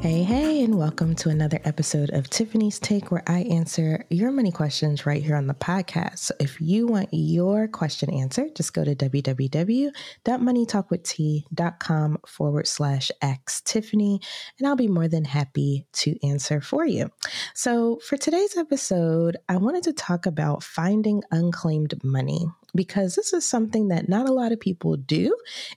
Hey, hey, and welcome to another episode of Tiffany's Take, where I answer your money questions right here on the podcast. So if you want your question answered, just go to www.moneytalkwitht.com forward slash ask Tiffany, and I'll be more than happy to answer for you. So for today's episode, I wanted to talk about finding unclaimed money because this is something that not a lot of people do.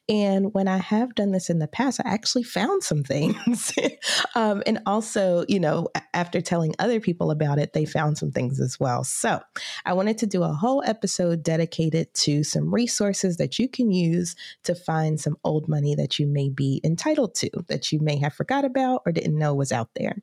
And when I have done this in the past, I actually found some things. um, and also, you know, after telling other people about it, they found some things as well. So I wanted to do a whole episode dedicated to some resources that you can use to find some old money that you may be entitled to, that you may have forgot about or didn't know was out there.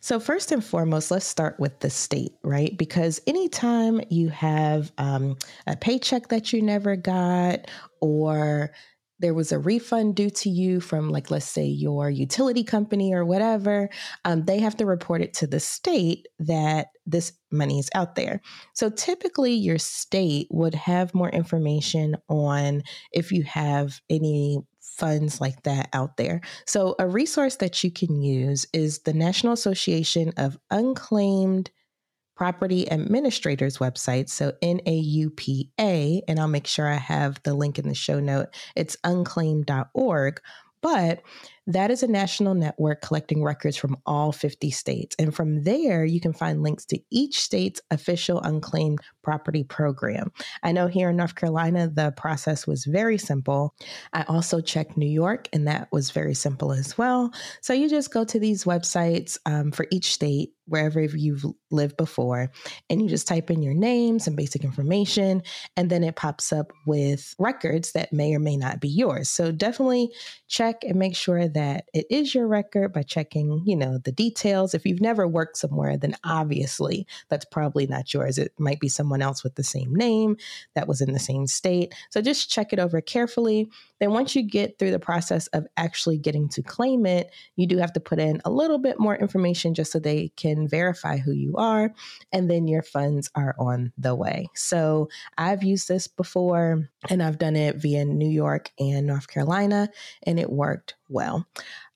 So, first and foremost, let's start with the state, right? Because anytime you have um, a paycheck, that you never got or there was a refund due to you from like let's say your utility company or whatever um, they have to report it to the state that this money is out there. So typically your state would have more information on if you have any funds like that out there. So a resource that you can use is the national association of unclaimed property administrator's website. So NAUPA, and I'll make sure I have the link in the show note. It's unclaimed.org. But that is a national network collecting records from all 50 states. And from there, you can find links to each state's official unclaimed property program. I know here in North Carolina, the process was very simple. I also checked New York, and that was very simple as well. So you just go to these websites um, for each state, wherever you've lived before, and you just type in your name, some basic information, and then it pops up with records that may or may not be yours. So definitely check and make sure that it is your record by checking, you know, the details. If you've never worked somewhere, then obviously that's probably not yours. It might be someone else with the same name that was in the same state. So just check it over carefully. Then once you get through the process of actually getting to claim it, you do have to put in a little bit more information just so they can verify who you are, and then your funds are on the way. So I've used this before and I've done it via New York and North Carolina, and it worked well.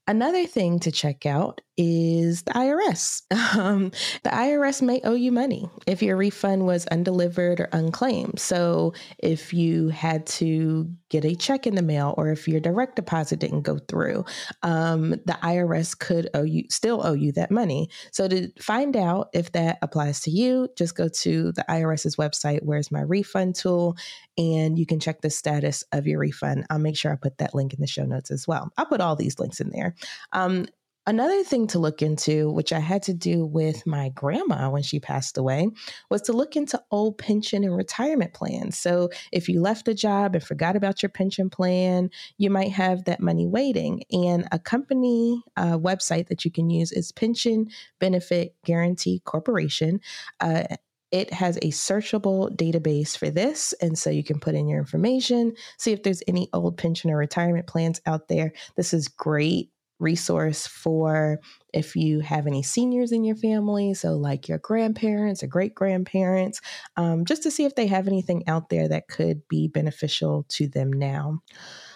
Another thing to check out is the IRS. Um, the IRS may owe you money if your refund was undelivered or unclaimed. So, if you had to get a check in the mail or if your direct deposit didn't go through, um, the IRS could owe you, still owe you that money. So, to find out if that applies to you, just go to the IRS's website, Where's My Refund tool, and you can check the status of your refund. I'll make sure I put that link in the show notes as well. I'll put all these links in there. Um, Another thing to look into, which I had to do with my grandma when she passed away, was to look into old pension and retirement plans. So, if you left a job and forgot about your pension plan, you might have that money waiting. And a company uh, website that you can use is Pension Benefit Guarantee Corporation. Uh, it has a searchable database for this. And so you can put in your information, see if there's any old pension or retirement plans out there. This is great resource for if you have any seniors in your family, so like your grandparents or great grandparents, um, just to see if they have anything out there that could be beneficial to them now.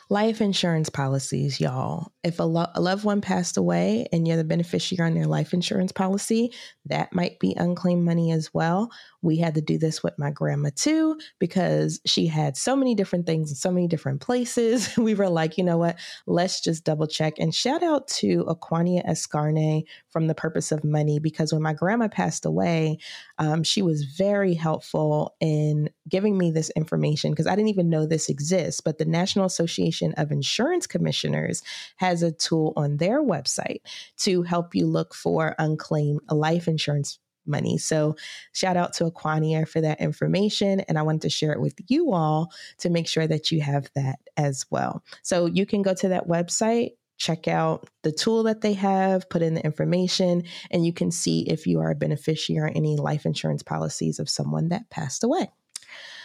Life insurance policies, y'all. If a, lo- a, loved one passed away and you're the beneficiary on their life insurance policy, that might be unclaimed money as well. We had to do this with my grandma too because she had so many different things in so many different places. we were like, you know what? Let's just double check. And shout out to Aquania Escarne from The Purpose of Money because when my grandma passed away, um, she was very helpful in giving me this information because I didn't even know this exists. But the National Association of Insurance Commissioners has a tool on their website to help you look for unclaimed life insurance money. So, shout out to Aquania for that information. And I wanted to share it with you all to make sure that you have that as well. So, you can go to that website, check out the tool that they have, put in the information, and you can see if you are a beneficiary or any life insurance policies of someone that passed away.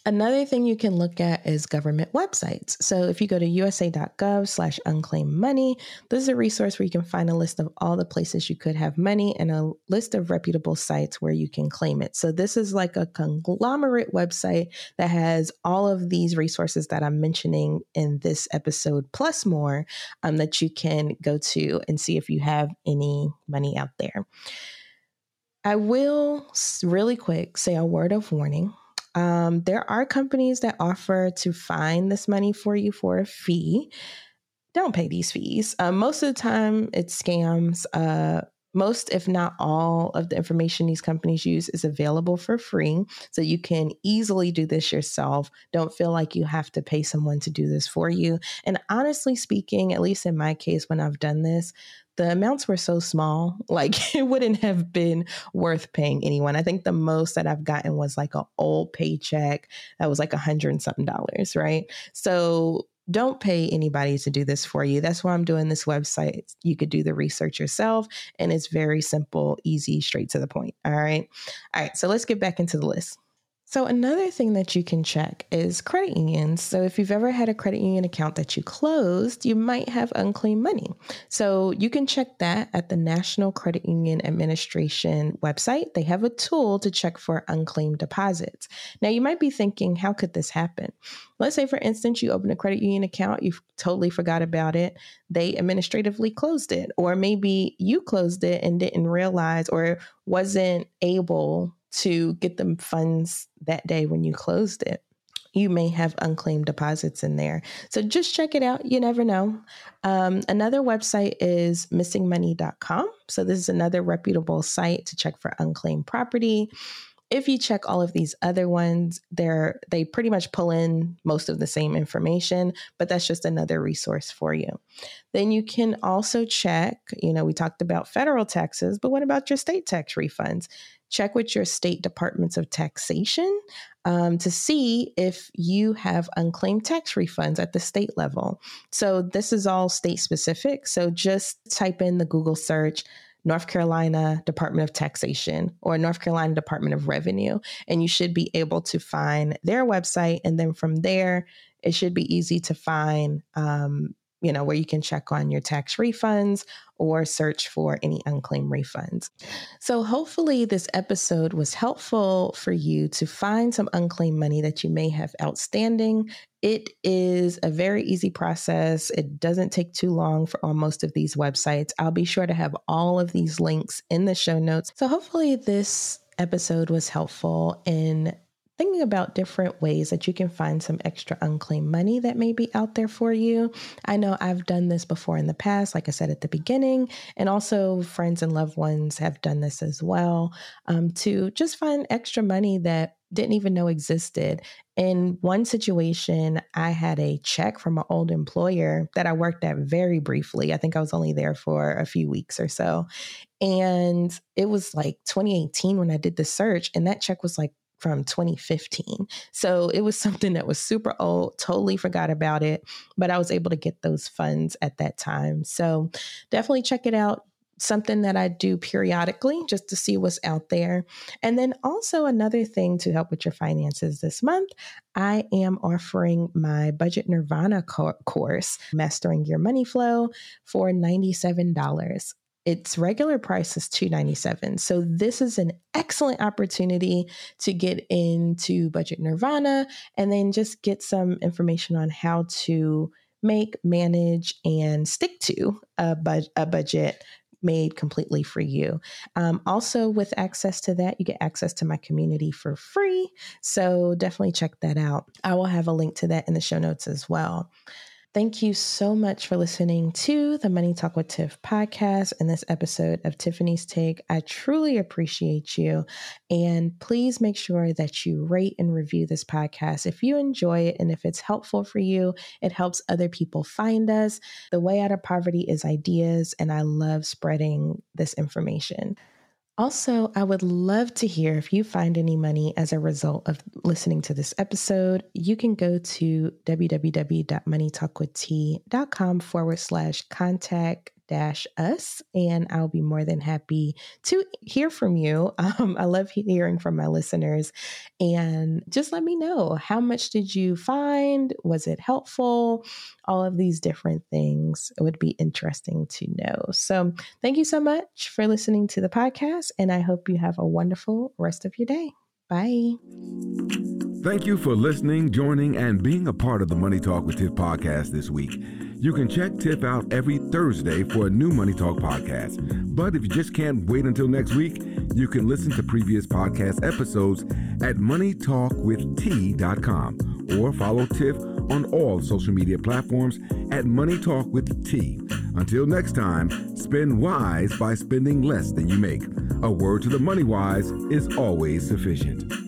Another thing you can look at is government websites. So if you go to usa.gov slash unclaimed money, this is a resource where you can find a list of all the places you could have money and a list of reputable sites where you can claim it. So this is like a conglomerate website that has all of these resources that I'm mentioning in this episode, plus more um, that you can go to and see if you have any money out there. I will really quick say a word of warning. Um, there are companies that offer to find this money for you for a fee. Don't pay these fees. Uh, most of the time, it's scams. Uh, most, if not all, of the information these companies use is available for free. So you can easily do this yourself. Don't feel like you have to pay someone to do this for you. And honestly speaking, at least in my case, when I've done this, the amounts were so small, like it wouldn't have been worth paying anyone. I think the most that I've gotten was like an old paycheck that was like a hundred and something dollars, right? So don't pay anybody to do this for you. That's why I'm doing this website. You could do the research yourself, and it's very simple, easy, straight to the point. All right. All right. So let's get back into the list. So, another thing that you can check is credit unions. So, if you've ever had a credit union account that you closed, you might have unclaimed money. So, you can check that at the National Credit Union Administration website. They have a tool to check for unclaimed deposits. Now, you might be thinking, how could this happen? Let's say, for instance, you open a credit union account, you totally forgot about it, they administratively closed it, or maybe you closed it and didn't realize or wasn't able to get the funds that day when you closed it. You may have unclaimed deposits in there. So just check it out. You never know. Um, another website is missingmoney.com. So this is another reputable site to check for unclaimed property if you check all of these other ones, they're they pretty much pull in most of the same information, but that's just another resource for you. Then you can also check, you know, we talked about federal taxes, but what about your state tax refunds? Check with your state departments of taxation um, to see if you have unclaimed tax refunds at the state level. So this is all state specific. So just type in the Google search North Carolina Department of Taxation or North Carolina Department of Revenue. And you should be able to find their website. And then from there, it should be easy to find, um, you know, where you can check on your tax refunds or search for any unclaimed refunds. So, hopefully, this episode was helpful for you to find some unclaimed money that you may have outstanding it is a very easy process. It doesn't take too long for on most of these websites. I'll be sure to have all of these links in the show notes. So hopefully this episode was helpful in thinking about different ways that you can find some extra unclaimed money that may be out there for you. I know I've done this before in the past, like I said at the beginning, and also friends and loved ones have done this as well um, to just find extra money that didn't even know existed. In one situation, I had a check from an old employer that I worked at very briefly. I think I was only there for a few weeks or so. And it was like 2018 when I did the search, and that check was like from 2015. So it was something that was super old, totally forgot about it, but I was able to get those funds at that time. So definitely check it out something that I do periodically just to see what's out there. And then also another thing to help with your finances this month, I am offering my Budget Nirvana co- course, Mastering Your Money Flow, for $97 its regular price is 297 so this is an excellent opportunity to get into budget nirvana and then just get some information on how to make manage and stick to a, bu- a budget made completely for you. Um, also, with access to that, you get access to my community for free. So definitely check that out. I will have a link to that in the show notes as well. Thank you so much for listening to the Money Talk with Tiff podcast and this episode of Tiffany's Take. I truly appreciate you. And please make sure that you rate and review this podcast if you enjoy it and if it's helpful for you. It helps other people find us. The way out of poverty is ideas, and I love spreading this information. Also, I would love to hear if you find any money as a result of listening to this episode. You can go to www.moneytalkwitht.com forward slash contact us, and I'll be more than happy to hear from you. Um, I love hearing from my listeners. And just let me know how much did you find? Was it helpful? All of these different things. Would be interesting to know. So, thank you so much for listening to the podcast, and I hope you have a wonderful rest of your day. Bye. Thank you for listening, joining, and being a part of the Money Talk with Tiff podcast this week. You can check Tiff out every Thursday for a new Money Talk podcast. But if you just can't wait until next week, you can listen to previous podcast episodes at moneytalkwitht.com or follow Tiff on all social media platforms at Money Talk with T. Until next time, spend wise by spending less than you make. A word to the money wise is always sufficient.